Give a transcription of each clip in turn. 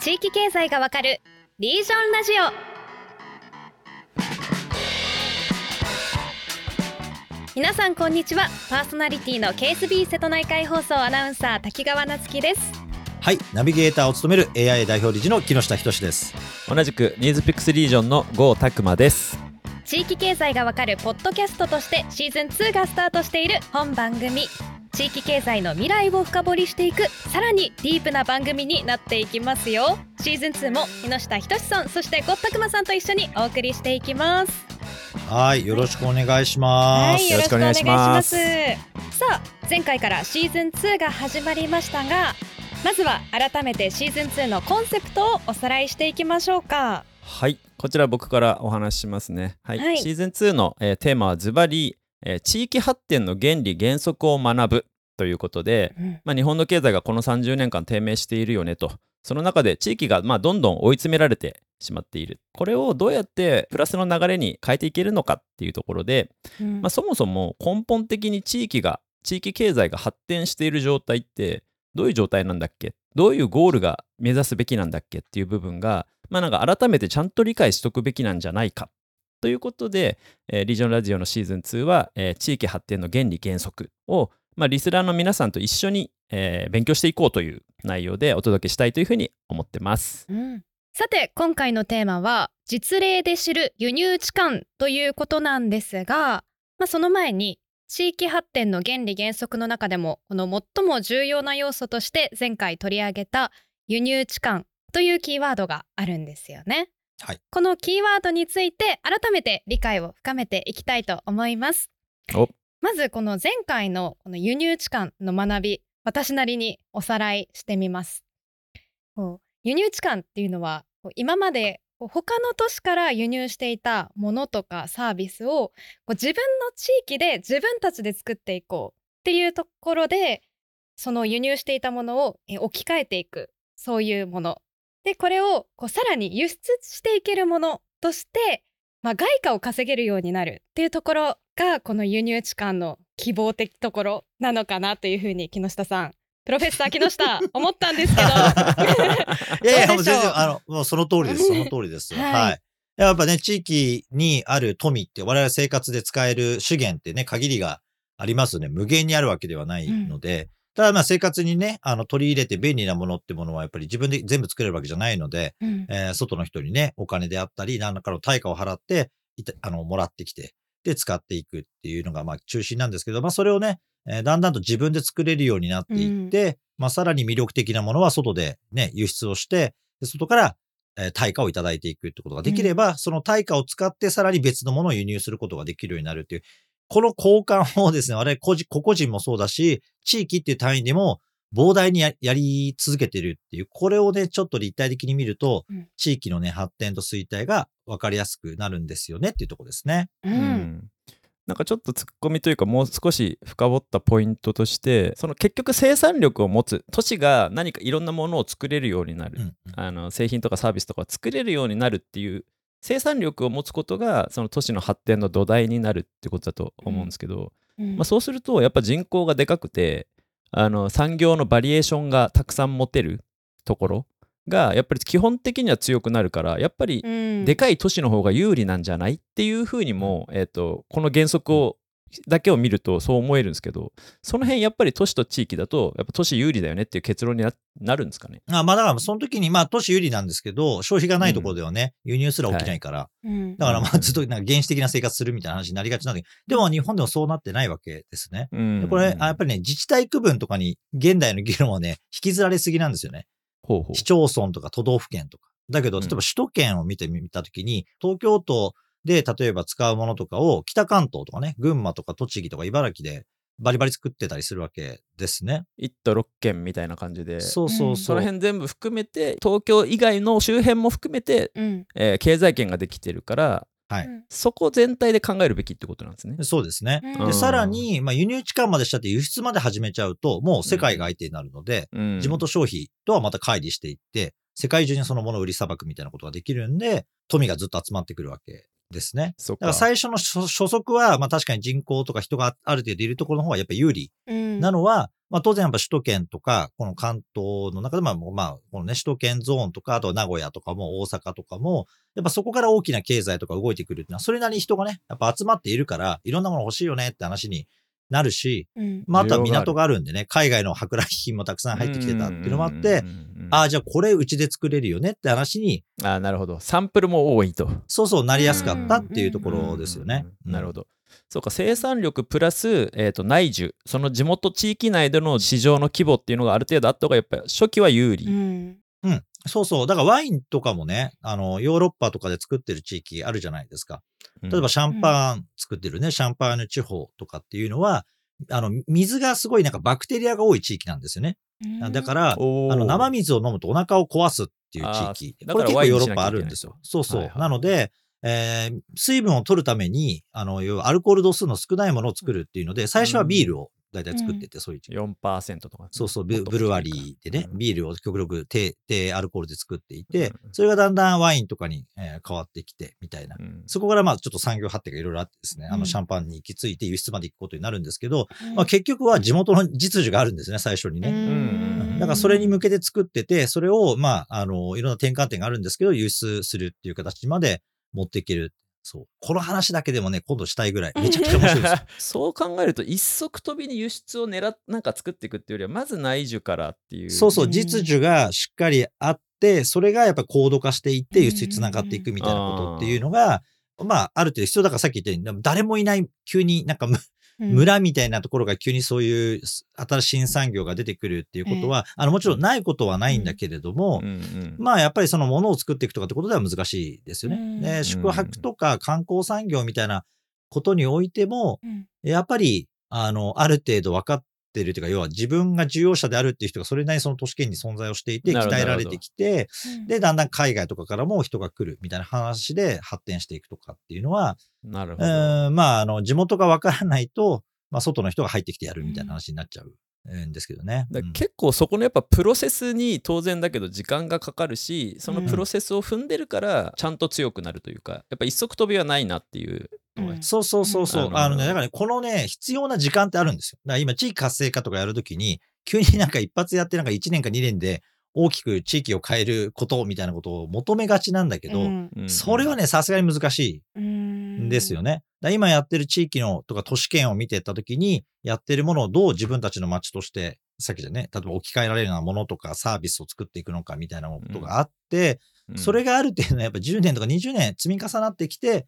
地域経済がわかるリージョンラジオ。皆さんこんにちは。パーソナリティの KSB 瀬戸内海放送アナウンサー滝川夏樹です。はい、ナビゲーターを務める AI 代表理事の木下仁です。同じくニーズピックスリージョンの郷拓磨です。地域経済がわかるポッドキャストとしてシーズン2がスタートしている本番組地域経済の未来を深掘りしていくさらにディープな番組になっていきますよ。シーズン2も木下仁さんそしてゴッタクマさんと一緒にお送りしていきます。はい、よろしくお願いします。はい、よろしくお願いします。さあ前回からシーズン2が始まりましたがまずは改めてシーズン2のコンセプトをおさらいしていきましょうか。はいこちら僕からお話ししますね。はい、はい。シーズン2の、えーテーマはズバリ、えー地域発展の原理原則を学ぶということで、まあ、日本の経済がこの30年間低迷しているよねと。その中で地域がまあどんどん追い詰められてしまっている。これをどうやってプラスの流れに変えていけるのかっていうところで、うん。まあ、そもそも根本的に地域が地域経済が発展している状態ってどういう状態なんだっけ？どういうゴールが目指すべきなんだっけ？っていう部分がまあなんか改めてちゃんと理解しとくべきなんじゃないかということで、えーリージョンラジオのシーズン2は、えー地域発展の原理原則を、まあ、リスナーの皆さんと一緒に、えー勉強していこうという内容でお届けしたいというふうに思ってます。うんさて今回のテーマは実例で知る輸入置換ということなんですが、まあ、その前に地域発展の原理原則の中でもこの最も重要な要素として前回取り上げた輸入置換というキーワードがあるんですよね。はいこのキーワードについて改めて理解を深めていきたいと思います。おまずこの前回のこの輸入置換の学び私なりにおさらいしてみます。輸入置換っていうのは今まで他の都市から輸入していたものとかサービスをこう自分の地域で自分たちで作っていこうっていうところでその輸入していたものをえ置き換えていくそういうものでこれをこうさらに輸出していけるものとして、まあ、外貨を稼げるようになるっていうところがこの輸入置換の希望的ところなのかなというふうに木下さんプロフェッサー木下 思ったんですけどいやいや、もう全然、あの、もうその通りです。その通りですよ。はいはい。やっぱね、地域にある富って、我々生活で使える資源ってね、限りがありますよね。無限にあるわけではないので、ただまあ生活にね、あの、取り入れて便利なものってものはやっぱり自分で全部作れるわけじゃないので、うん。えー外の人にね、お金であったり、何らかの対価を払って、あの、もらってきて、で、使っていくっていうのが、まあ、中心なんですけど、まあ、それをね、えーだんだんと自分で作れるようになっていって、まあ、さらに魅力的なものは外でね、輸出をして、で外から、えー対価をいただいていくってことができれば、その対価を使ってさらに別のものを輸入することができるようになるっていう、この交換をですね、我々個人個々人もそうだし、地域っていう単位でも膨大にややり続けてるっていう、これをね、ちょっと立体的に見ると、うん。地域のね、発展と衰退が分かりやすくなるんですよねっていうところですね。ううんん。なんかちょっとツッコミというかもう少し深掘ったポイントとしてその結局生産力を持つ都市が何かいろんなものを作れるようになる、うんうん。あの製品とかサービスとかを作れるようになるっていう生産力を持つことがその都市の発展の土台になるってことだと思うんですけど、うん。まあ、そうするとやっぱ人口がでかくてあの産業のバリエーションがたくさん持てるところがやっぱり基本的には強くなるからやっぱりうん。でかい都市の方が有利なんじゃないっていうふうにも、えー、とこの原則をだけを見るとそう思えるんですけどその辺やっぱり都市と地域だとやっぱ都市有利だよねっていう結論にななるんですかね？あまあだからその時にまあ都市有利なんですけど、消費がないところではね、輸入すら起きないから、うんだからまうんあずっとなんか原始的な生活するみたいな話になりがちなんだけど、でも日本でもそうなってないわけですね。うんでこれ、あやっぱりね、自治体区分とかに現代の議論はね、引きずられすぎなんですよね。ほうほう市町村とか都道府県とか。だけど、うん例えば首都圏を見てみたときに、東京都で例えば使うものとかを北関東とかね、群馬とか栃木とか茨城でバリバリ作ってたりするわけですね。1都6県みたいな感じで。そうそうそそう。の辺全部含めて東京以外の周辺も含めて、うん。えー経済圏ができてるからはい。うん。そこ全体で考えるべきってことなんですね。そうですね。うん。で、さらに、まあ、輸入置換までしちゃって輸出まで始めちゃうと、もう世界が相手になるので、うん。地元消費とはまた乖離していって、世界中にそのものを売りさばくみたいなことができるんで、富がずっと集まってくるわけですね。そっかだから最初の初初速は、まあ確かに人口とか人がある程度いるところの方がやっぱ有利うんなのは、まあ当然やっぱ首都圏とか、この関東の中で、まあ、まあ、このね、首都圏ゾーンとか、あとは名古屋とかも大阪とかも、やっぱそこから大きな経済とか動いてくるっていうのは、それなりに人がね、やっぱ集まっているから、いろんなもの欲しいよねって話になるし、うん。まああとは港があるんでね、海外の舶来品もたくさん入ってきてたっていうのもあって、ああ、じゃあこれうちで作れるよねって話に、あーなるほど。サンプルも多いと。そうそうなりやすかったっていうところですよね。うんなるほど。そうか生産力プラス、えー、と内需。その地元地域内での市場の規模っていうのがある程度あった方がやっぱり初期は有利、うん。うん。そうそう。だからワインとかもね、あの、ヨーロッパとかで作ってる地域あるじゃないですか。うん例えばシャンパン作ってるね、シャンパーニュ地方とかっていうのは、あの、水がすごいなんかバクテリアが多い地域なんですよね。だから、あの、生水を飲むとお腹を壊すっていう地域。これ結構ヨーロッパあるんですよ。そうそう。はいはいなので、えー水分を取るために、あの、要はアルコール度数の少ないものを作るっていうので、最初はビールを大体作ってて、そういう地域。4%とかそうそう、ブブルワリーでね、ビールを極力低、低アルコールで作っていてうん、それがだんだんワインとかに、えー変わってきて、みたいな。うんそこからまあちょっと産業発展がいろいろあってですね、あうん。のシャンパンに行き着いて輸出まで行くことになるんですけど、うん。まあ結局は地元の実需があるんですね、最初にね。ん。だからそれに向けて作ってて、それをまあ、あの、いろんな転換点があるんですけど、輸出するっていう形まで持っていける。そう。この話だけでもね、今度したいぐらい。めちゃくちゃ面白いですよ。そう考えると一足飛びに輸出を狙っなんか作っていくっていうよりはまず内需からっていうそうそうう、ん実需がしっかりあって、それがやっぱ高度化していって輸出につながっていくみたいなことっていうのが、まあ、ある程度必要だからさっき言ったように、誰もいない、急になんか村みたいなところが急にそういう新しい新産業が出てくるっていうことは、あの、もちろんないことはないんだけれども、まあやっぱりそのものを作っていくとかってことでは難しいですよね。うん。で宿泊とか観光産業みたいなことにおいても、うん。やっぱり、あの、ある程度分かってるというか、要は自分が需要者であるっていう人がそれなりにその都市圏に存在をしていて、鍛えられてきて、うん。で、だんだん海外とかからも人が来るみたいな話で発展していくとかっていうのは、うなるほど。まあ、あの、地元が分からないと、まあ、外の人が入ってきてやるみたいな話になっちゃうんですけどね。だうん。結構そこのやっぱプロセスに当然だけど時間がかかるしそのプロセスを踏んでるからちゃんと強くなるというかやっぱ一足飛びはないなっていううん。そうそうそうそう。うん。あのね、だからね、このね、必要な時間ってあるんですよ。だから今、地域活性化とかやるときに、急になんか一発やってなんか1年か2年で大きく地域を変えることみたいなことを求めがちなんだけど、うん。うんそれはね、さすがに難しい。ん。ですよね。今やってる地域のとか都市圏を見てったときに、やってるものをどう自分たちの街として、さっきじゃね、例えば置き換えられるようなものとかサービスを作っていくのかみたいなことがあって、うん。それがある程度やっぱ10年とか20年積み重なってきて、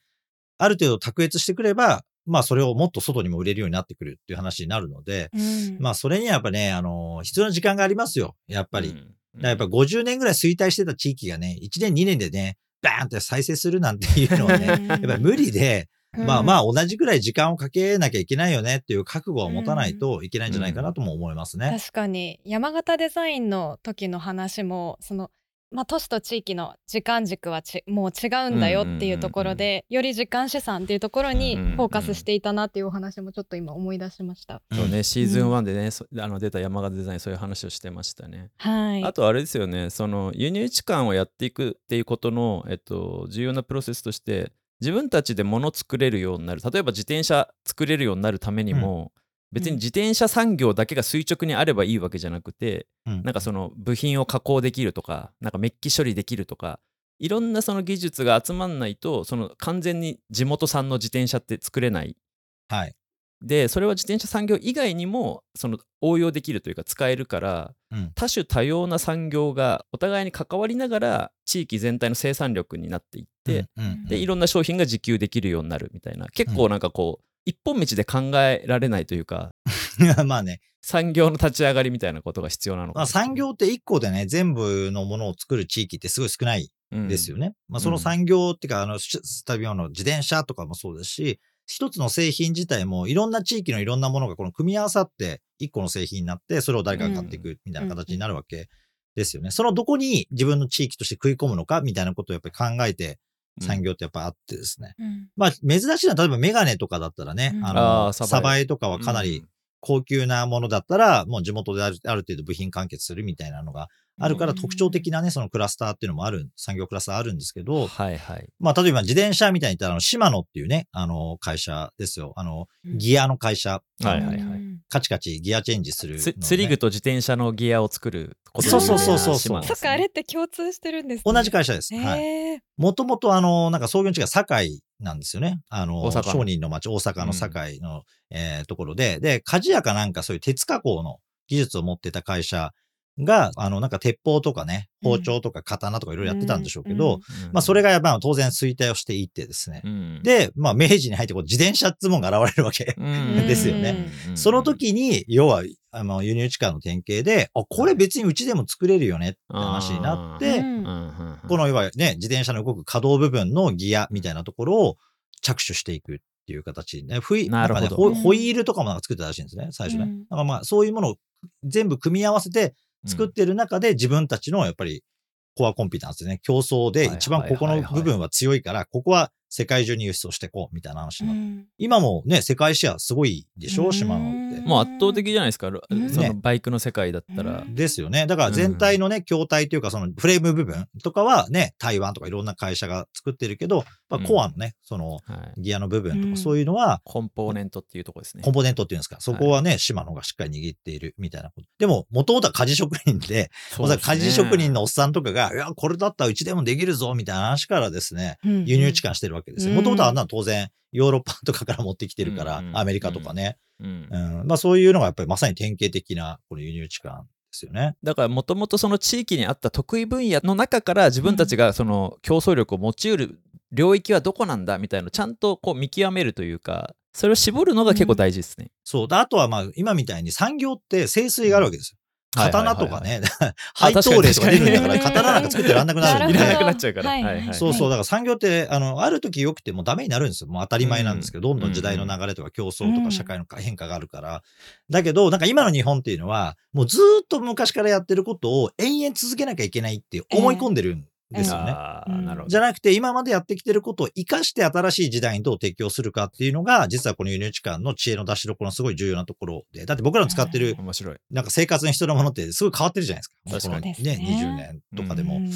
ある程度卓越してくれば、まあそれをもっと外にも売れるようになってくるっていう話になるので、うんまあそれにはやっぱね、あの、必要な時間がありますよ。やっぱり。だかうんらやっぱ50年ぐらい衰退してた地域がね、1年2年でね、バーンって再生するなんていうのはね、うん やっぱり無理で、まあまああ同じぐらい時間をかけなきゃいけないよねっていう覚悟を持たないといけないんじゃないかなとも思いますね。確かに山形デザインの時の話もそのまあ、都市と地域の時間軸はちもう違うんだよっていうところで、より時間資産っていうところにうんうんうんフォーカスしていたなっていうお話もちょっと今思い出しました。そうねシーズン1でね、そあの出た山形デザインそういう話をしてましたね。はい。あとあれですよねその輸入地間をやっていくっていうことの、えっと、重要なプロセスとして自分たちで物作れるようになる例えば自転車作れるようになるためにも、別に自転車産業だけが垂直にあればいいわけじゃなくて、うん。なんかその部品を加工できるとかなんかメッキ処理できるとかいろんなその技術が集まんないとその完全に地元産の自転車って作れない。はい。でそれは自転車産業以外にもその応用できるというか使えるからうん。多種多様な産業がお互いに関わりながら地域全体の生産力になっていって、うん、うん。でいろんな商品が自給できるようになるみたいな。結構なんかこう、一本道で考えられないというか まあね、産業の立ち上がりみたいなことが必要なのかまあ、産業って一個でね、全部のものを作る地域ってすごい少ないですよ。よね。まあ、その産業っていうか、あの、し例えばの自転車とかもそうですし、一つの製品自体もいろんな地域のいろんなものがこの組み合わさって一個の製品になって、それを誰かが買っていくみたいな形になるわけですよね。そのどこに自分の地域として食い込むのかみたいなことをやっぱり考えて産業ってやっぱあってですね。うんまあ、珍しいのは例えばメガネとかだったらね、うんああの、ーサバエとかはかなり高級なものだったら、もう地元であるある程度部品完結するみたいなのがあるから、うん特徴的なね、そのクラスターっていうのもある、産業クラスターあるんですけど、はいはい。まあ、例えば自転車みたいに言ったら、あの、シマノっていうね、あの、会社ですよ。あの、ギアの会社。はいはいはいうんカチカチギアチェンジするのね、つ釣り具と自転車のギアを作ることそうそうそうそう島なんですねそっかあれって共通してるんですね。同じ会社です。はい。もともとあの、なんか創業の地が堺なんですよね。あの、商人の町、大阪の堺の、えーところで、で、鍛冶屋かなんかそういう鉄加工の技術を持ってた会社が、あの、なんか鉄砲とかね、包丁とか刀とかいろいろやってたんでしょうけど、うん。まあそれが、まあ当然衰退をしていってですね。うん、で、まあ明治に入ってこう自転車っつもんが現れるわけ。うん。ですよね。うん。その時に、要は、あの、輸入地下の典型で、あ、これ別にうちでも作れるよねって話になって、このいわゆるね、自転車の動く可動部分のギアみたいなところを着手していくっていう形で、ふいなるほど。んかねホイールとかもなんか作ってたらしいんですね、最初ね。うん。だからまあ、そういうものを全部組み合わせて作ってる中で、自分たちのやっぱりコアコンピタンスでね、競争で一番ここの部分は強いから、ここは世界中に輸出をしていこうみたいな話になって、うん。今もね、世界シェアすごいでしょ、うん。シマノって。もう圧倒的じゃないですか、ん。そのバイクの世界だったら。うん。ですよね。だから全体のね、筐体というか、そのフレーム部分とかはね、台湾とかいろんな会社が作ってるけど、まあ、うんコアのね、そのはい、ギアの部分とうんかそういうのは、コンポーネントっていうところですね。コンポーネントっていうんですか、そこはね、シマノがしっかり握っているみたいなこと。でも、元々は鍛冶職人で、そうですねまさに鍛冶職人のおっさんとかが、いや、これだったらうちでもできるぞ、みたいな話からですね、うん輸入置換してるわけですよ。うんもともとはあんなの当然、ヨーロッパとかから持ってきてるから、アメリカとかね。うんうん。まあそういうのがやっぱりまさに典型的な、この輸入置換ですよね。だからもともとその地域にあった得意分野の中から自分たちがその競争力を持ち得る領域はどこなんだみたいなのをちゃんとこう見極めるというかそれを絞るのが結構大事ですね。そう。であとはまあ、今みたいに産業って清水があるわけですよ。刀とかね、配当例とか出るんだから、刀なんか作ってらんなくなるんでいらなくなっちゃうから。はいはいはいそうそう。だから産業って、あの、ある時良くてもダメになるんですよ。もう当たり前なんですけど、どんどん時代の流れとか競争とうんか社会の変化があるから。だけど、なんか今の日本っていうのは、もうずーっと昔からやってることを延々続けなきゃいけないって思い込んでるんですよね。あーなるほど。じゃなくて、今までやってきてることを活かして新しい時代にどう適応するかっていうのが、実はこの輸入地間の知恵の出しどころのすごい重要なところで。だって僕らの使ってる、面白い。なんか生活に必要なものってすごい変わってるじゃないですか。確かにね、そうですね20年とかでも。うん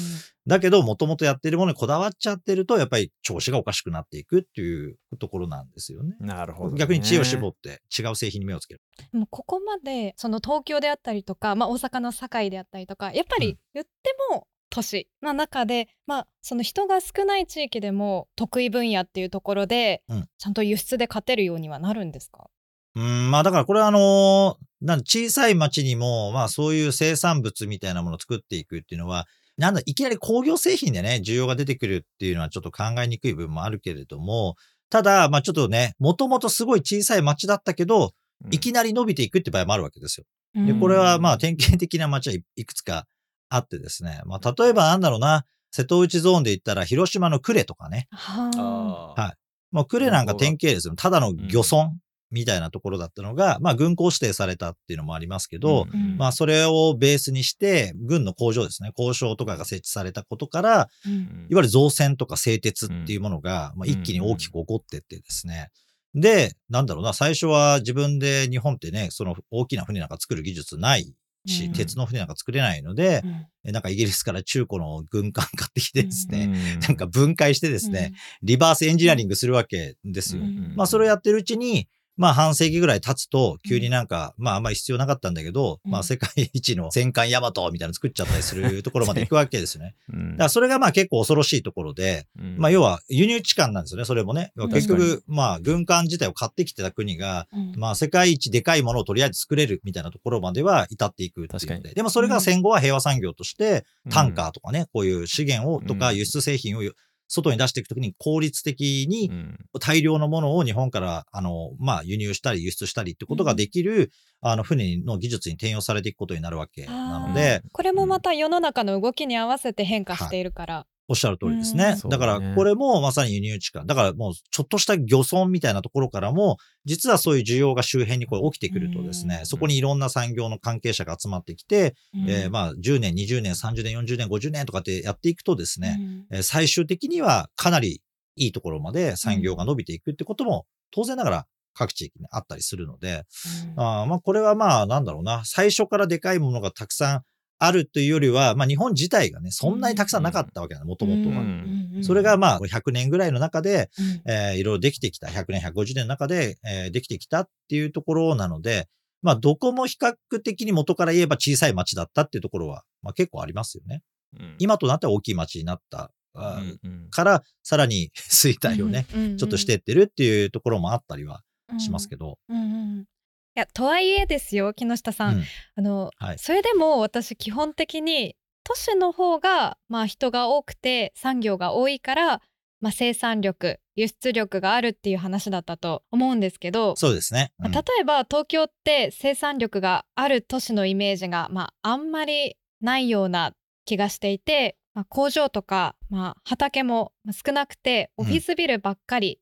だけど、もともとやってるものにこだわっちゃってると、やっぱり調子がおかしくなっていくっていうところなんですよね。なるほどね、逆に知恵を絞って違う製品に目をつける。でもここまでその東京であったりとか、まあ、大阪の堺であったりとかやっぱうんり言っても都市の中で、まあ、その人が少ない地域でも得意分野っていうところで、うん。ちゃんと輸出で勝てるようにはなるんですか？うん、まあだからこれはあのなん小さい町にも、まあそういう生産物みたいなものを作っていくっていうのは、なんだ、いきなり工業製品でね、需要が出てくるっていうのはちょっと考えにくい部分もあるけれども、ただ、まあちょっとね、もともとすごい小さい町だったけど、うん。いきなり伸びていくって場合もあるわけですよ。で、うん。これはまあ典型的な街はいいくつかあってですね。まあ例えばなんだろうな、瀬戸内ゾーンで言ったら広島の呉とかね。はい。もう呉なんか典型ですよ。ただの漁村みたいなところだったのが、まあ軍港指定されたっていうのもありますけど、うんまあそれをベースにして、軍の工場ですね、工場とかが設置されたことから、うん。うん。いわゆる造船とか製鉄っていうものが、まあ、一気に大きく起こってってですね。で、なんだろうな、最初は自分で日本ってね、その大きな船なんか作る技術ないし、うん。鉄の船なんか作れないので、うん。えなんかイギリスから中古の軍艦買ってきてですね、うん。なんか分解してですね、リバースエンジニアリングするわけですよ。うん。まあそれをやってるうちに、まあ半世紀ぐらい経つと、急になんか、まああんまり必要なかったんだけど、うん。まあ世界一の戦艦ヤマトみたいなの作っちゃったりするところまで行くわけですよね。うん。だからそれがまあ結構恐ろしいところで、うん。まあ要は輸入地間なんですよね、それもね。うん。結局、まあ軍艦自体を買ってきてた国が、うん。まあ世界一でかいものをとりあえず作れるみたいなところまでは至っていくっていうので。確かに。でもそれが戦後は平和産業として、タンカーーとかね、こういう資源をとかうん。輸出製品を外に出していくときに効率的にうん。大量のものを日本から、あの、まあ輸入したり輸出したりってことができる、あの船の技術に転用されていくことになるわけなので、これもまた世の中の動きに合わせて変化しているから、おっしゃる通りですうん。ね。だから、これもまさに輸入地間。だからもう、ちょっとした漁村みたいなところからも、実はそういう需要が周辺にこう起きてくるとですね、うん。そこにいろんな産業の関係者が集まってきて、うん。えーまあ、10年、20年、30年、40年、50年とかってやっていくとですね、うん。えー最終的にはかなりいいところまで産業が伸びていくってことも、当然ながら各地域にあったりするので、あーまあこれはまあなんだろうな、最初からでかいものがたくさんあるというよりは、まあ日本自体がね、そんなにたくさんなかったわけだね、もともとは。うんそれがまあ100年ぐらいの中で、うんえーいろいろできてきた、100年、150年の中で、えーできてきたっていうところなので、まあどこも比較的に元から言えば小さい町だったっていうところは、まあ結構ありますよね。うん今となっては大きい町になった。から、さらに 衰退をね、ちょっとしてってるっていうところもあったりはしますけど。うんうんいやとはいえですよ木下さん、うん。あの、はい。それでも私基本的に都市の方がまあ人が多くて産業が多いから、まあ、生産力輸出力があるっていう話だったと思うんですけど、そうですね。うん。まあ例えば東京って生産力がある都市のイメージが、まあ、あんまりないような気がしていて、まあ、工場とか、まあ、畑もまあ少なくてオフィスビルばっかり、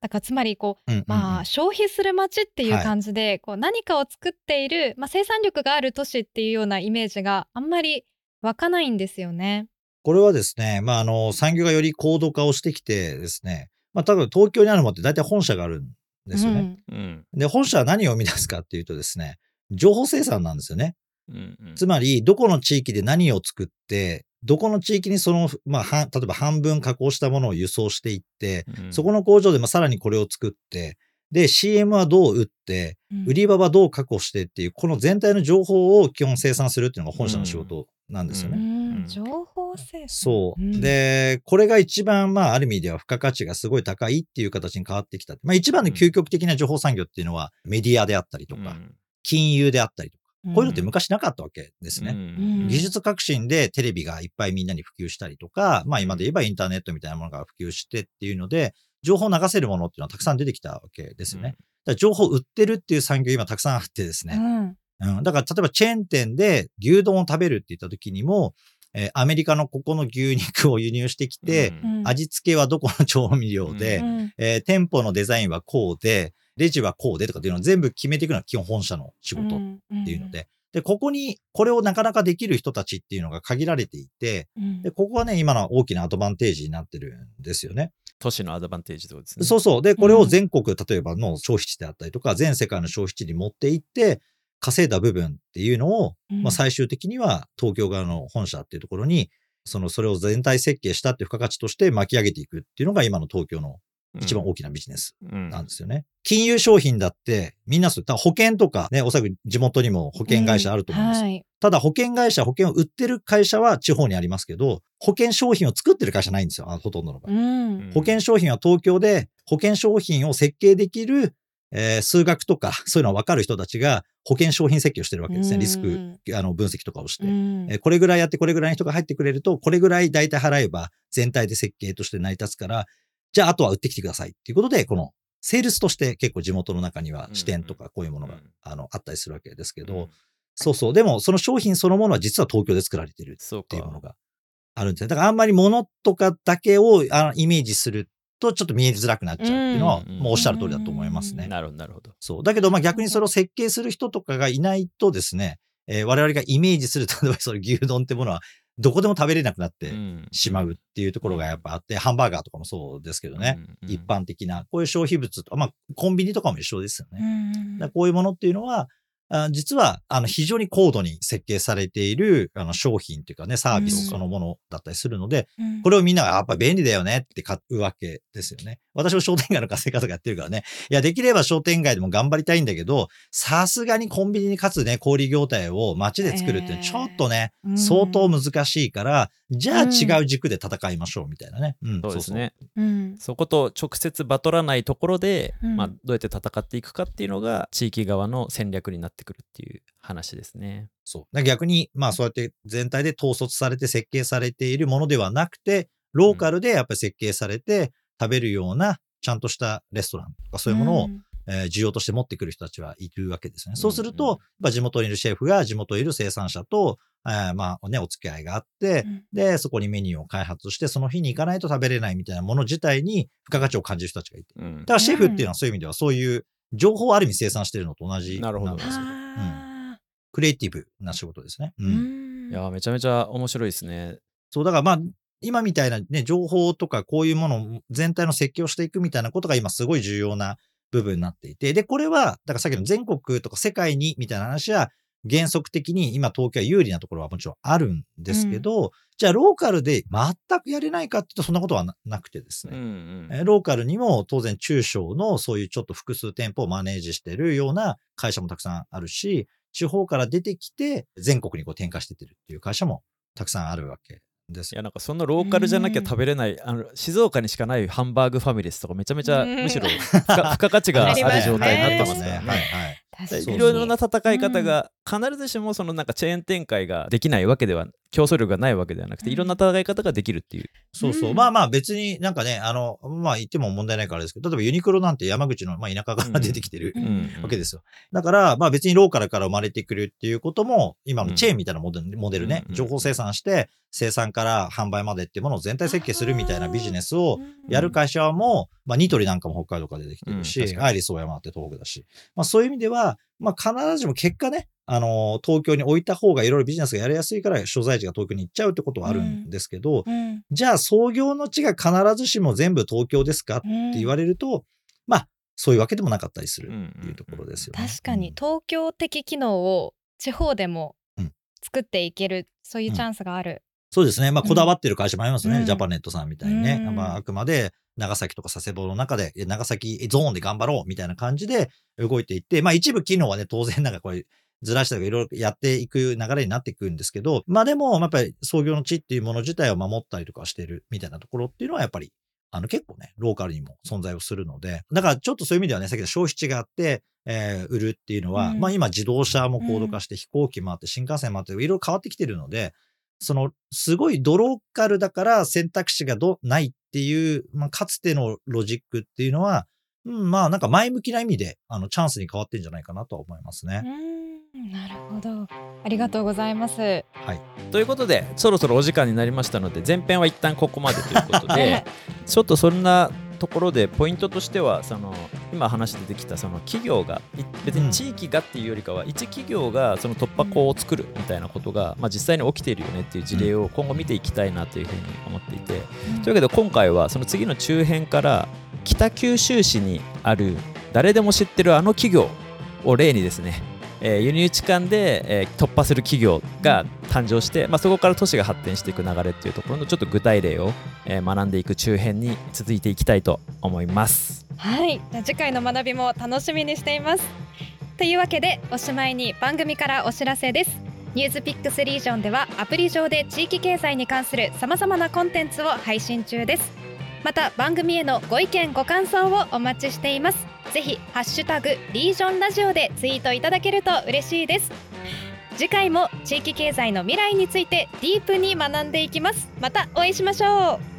だからつまりこううんうんうんまあ、消費する街っていう感じで、こう何かを作っている、まあ、生産力がある都市っていうようなイメージがあんまり湧かないんですよね。これはですね、まあ、あの、産業がより高度化をしてきてですね、まあ、多分東京にあるものって大体本社があるんですよね。うんで、本社は何を生み出すかっていうとですね、情報生産なんですよね。うんうんつまり、どこの地域で何を作って、どこの地域にその、まあ、は例えば半分加工したものを輸送していって、うん。そこの工場でまあさらにこれを作って、で、CM はどう打って、うん。売り場はどう確保してっていう、この全体の情報を基本生産するっていうのが本社の仕事なんですよね。うん。うん。情報生産。そう。ん。で、これが一番、まあ、ある意味では付加価値がすごい高いっていう形に変わってきた。まあ、一番の究極的な情報産業っていうのは、メディアであったりとか、うん。金融であったりとか、うんこういうのって昔なかったわけですね。うん。技術革新でテレビがいっぱいみんなに普及したりとか、まあ今で言えばインターネットみたいなものが普及してっていうので、情報を流せるものっていうのはたくさん出てきたわけですよね。だから情報を売ってるっていう産業今たくさんあってですね。うん。うん、だから例えばチェーン店で牛丼を食べるって言った時にも、えーアメリカのここの牛肉を輸入してきて、うん。味付けはどこの調味料で、ううん。えー店舗のデザインはこうで、レジはこうでとかっていうのを全部決めていくのは基本本社の仕事っていうので、で、ここに、これをなかなかできる人たちっていうのが限られていて、うんで、ここはね、今の大きなアドバンテージになってるんですよね。都市のアドバンテージってことですね。そうそう。で、これを全国、例えばの消費地であったりとか、全世界の消費地に持っていって、稼いだ部分っていうのを、うんまあ、最終的には東京側の本社っていうところに、その、それを全体設計したっていう付加価値として巻き上げていくっていうのが今の東京の一番大きなビジネスうんなんですよね。金融商品だって、みんなそう、保険とかね、おそらく地元にも保険会社あると思うんですよ。はいただ保険会社、保険を売ってる会社は地方にありますけど、保険商品を作ってる会社ないんですよ、ほとんどの場合。うん保険商品は東京で保険商品を設計できる、えー数学とかそういうのは分かる人たちが保険商品設計をしてるわけですね。リスクあの分析とかをして。うんえーこれぐらいやってこれぐらいの人が入ってくれると、これぐらい大体払えば全体で設計として成り立つから、じゃああとは売ってきてくださいっていうことで、このセールスとして結構地元の中には支店とかこういうものが、うんあのあったりするわけですけど、うんそうそう。でもその商品そのものは実は東京で作られてるっていうものがあるんですね。だからあんまり物とかだけをあのイメージするとちょっと見えづらくなっちゃうっていうのは、うんもうおっしゃる通りだと思いますね。なるほど、なるほど。そう。だけど、まあ逆にそれを設計する人とかがいないとですね、えー我々がイメージする、例えばその牛丼ってものは、どこでも食べれなくなってしまうっていうところがやっぱあって、ハンバーガーとかもそうですけどね、うん一般的な、こういう消費物と、まあコンビニとかも一緒ですよね。うんだこういうものっていうのは、あ実は、あの、非常に高度に設計されている、あの、商品っていうかね、サービスそのものだったりするので、うん。これをみんながやっぱ便利だよねって買うわけですよね。私も商店街の稼ぎ方がやってるからね。いや、できれば商店街でも頑張りたいんだけど、さすがにコンビニにかつね、小売業態を街で作るっていうのはちょっとね、うん相当難しいから、じゃあうん違う軸で戦いましょうみたいなね。うん、そうですね。うんそこと直接バトらないところで、うんまあ、どうやって戦っていくかっていうのが地域側の戦略になってくるっていう話ですね。そう。逆に、まあそうやって全体で統率されて設計されているものではなくて、ローカルでやっぱり設計されて食べるような、ちゃんとしたレストランとかそういうものを、んえー需要として持ってくる人たちはいるわけですね。そうするうんと、やっぱ地元にいるシェフが地元にいる生産者と、えーまあね、お付き合いがあって、うんで、そこにメニューを開発して、その日に行かないと食べれないみたいなもの自体に付加価値を感じる人たちがいて。うんだからシェフっていうのはそういう意味では、そういう情報をある意味生産してるのと同じなるほどんですよ。あクリエイティブな仕事ですね。ーうんうんいやめちゃめちゃ面白いですね。そう、だからまあ、今みたいなね、情報とかこういうものを全体の設計をしていくみたいなことが今すごい重要な部分になっていて、で、これは、だからさっきの全国とか世界にみたいな話は、原則的に今東京は有利なところはもちろんあるんですけど、うん、じゃあローカルで全くやれないかっていうとそんなことはなくてですね、うんうん、ローカルにも当然中小のそういうちょっと複数店舗をマネージしてるような会社もたくさんあるし、地方から出てきて全国にこう転化してってるっていう会社もたくさんあるわけです。いやなんかそんなローカルじゃなきゃ食べれない、あの静岡にしかないハンバーグファミレスとかめちゃめちゃむしろ付加価値が ある状態になってますね。いろいろな戦い方が必ずしもそのなんかチェーン展開ができないわけでは競争力がないわけではなくて、いろんな戦い方ができるっていう。そうそう。まあまあ別になんかね、あの、まあ言っても問題ないからですけど、例えばユニクロなんて山口の、まあ、田舎から出てきてる、わけですよ。だから、まあ別にローカルから生まれてくるっていうことも、今のチェーンみたいなモデル,、モデルね、情報生産して、生産から販売までっていうものを全体設計するみたいなビジネスをやる会社も、まあニトリなんかも北海道から出てきてるし、アイリスオーヤマって東北だし、まあそういう意味では、まあ必ずしも結果ね、あの、東京に置いた方がいろいろビジネスがやりやすいから所在地が東京に行っちゃうってことはあるんですけど、うんうん、じゃあ創業の地が必ずしも全部東京ですかって言われると、まあ、そういうわけでもなかったりするっていうところですよね。確かに東京的機能を地方でも作っていける、そういうチャンスがある。そうですね。まあ、こだわってる会社もありますね。ジャパネットさんみたいにね。まあ、あくまで長崎とか佐世保の中で、長崎ゾーンで頑張ろうみたいな感じで動いていって、まあ一部機能はね、当然なんかこれずらしたりいろいろやっていく流れになっていくんですけど、まあでも、やっぱり創業の地っていうもの自体を守ったりとかしてるみたいなところっていうのはやっぱり、あの結構ね、ローカルにも存在をするので、だからちょっとそういう意味ではね、さっきの消費地があって、えー、売るっていうのは、うん、まあ今自動車も高度化して飛行機もあって新幹線もあっていろいろ変わってきてるので、そのすごいドローカルだから選択肢がどないっていう、まあかつてのロジックっていうのは、うん、まあなんか前向きな意味であのチャンスに変わってんじゃないかなとは思いますね。なるほど。ありがとうございます。はい。ということで、そろそろお時間になりましたので、前編は一旦ここまでということで、ちょっとそんなところでポイントとしてはその今話出てきたその企業が別に地域がっていうよりかは、一企業がその突破口を作るみたいなことが、まあ、実際に起きているよねっていう事例を今後見ていきたいなというふうに思っていて、というわけで今回はその次の中編から北九州市にある誰でも知ってるあの企業を例にですねえー、輸入地間で、えー、突破する企業が誕生して、まあ、そこから都市が発展していく流れっていうところのちょっと具体例を、えー、学んでいく中編に続いていきたいと思います。はい。じゃ次回の学びも楽しみにしています。というわけでおしまいに番組からお知らせです。ニュースピックスリージョンではアプリ上で地域経済に関するさまざまなコンテンツを配信中です。また番組へのご意見ご感想をお待ちしています。ぜひハッシュタグリージョンラジオでツイートいただけると嬉しいです。次回も地域経済の未来についてディープに学んでいきます。またお会いしましょう。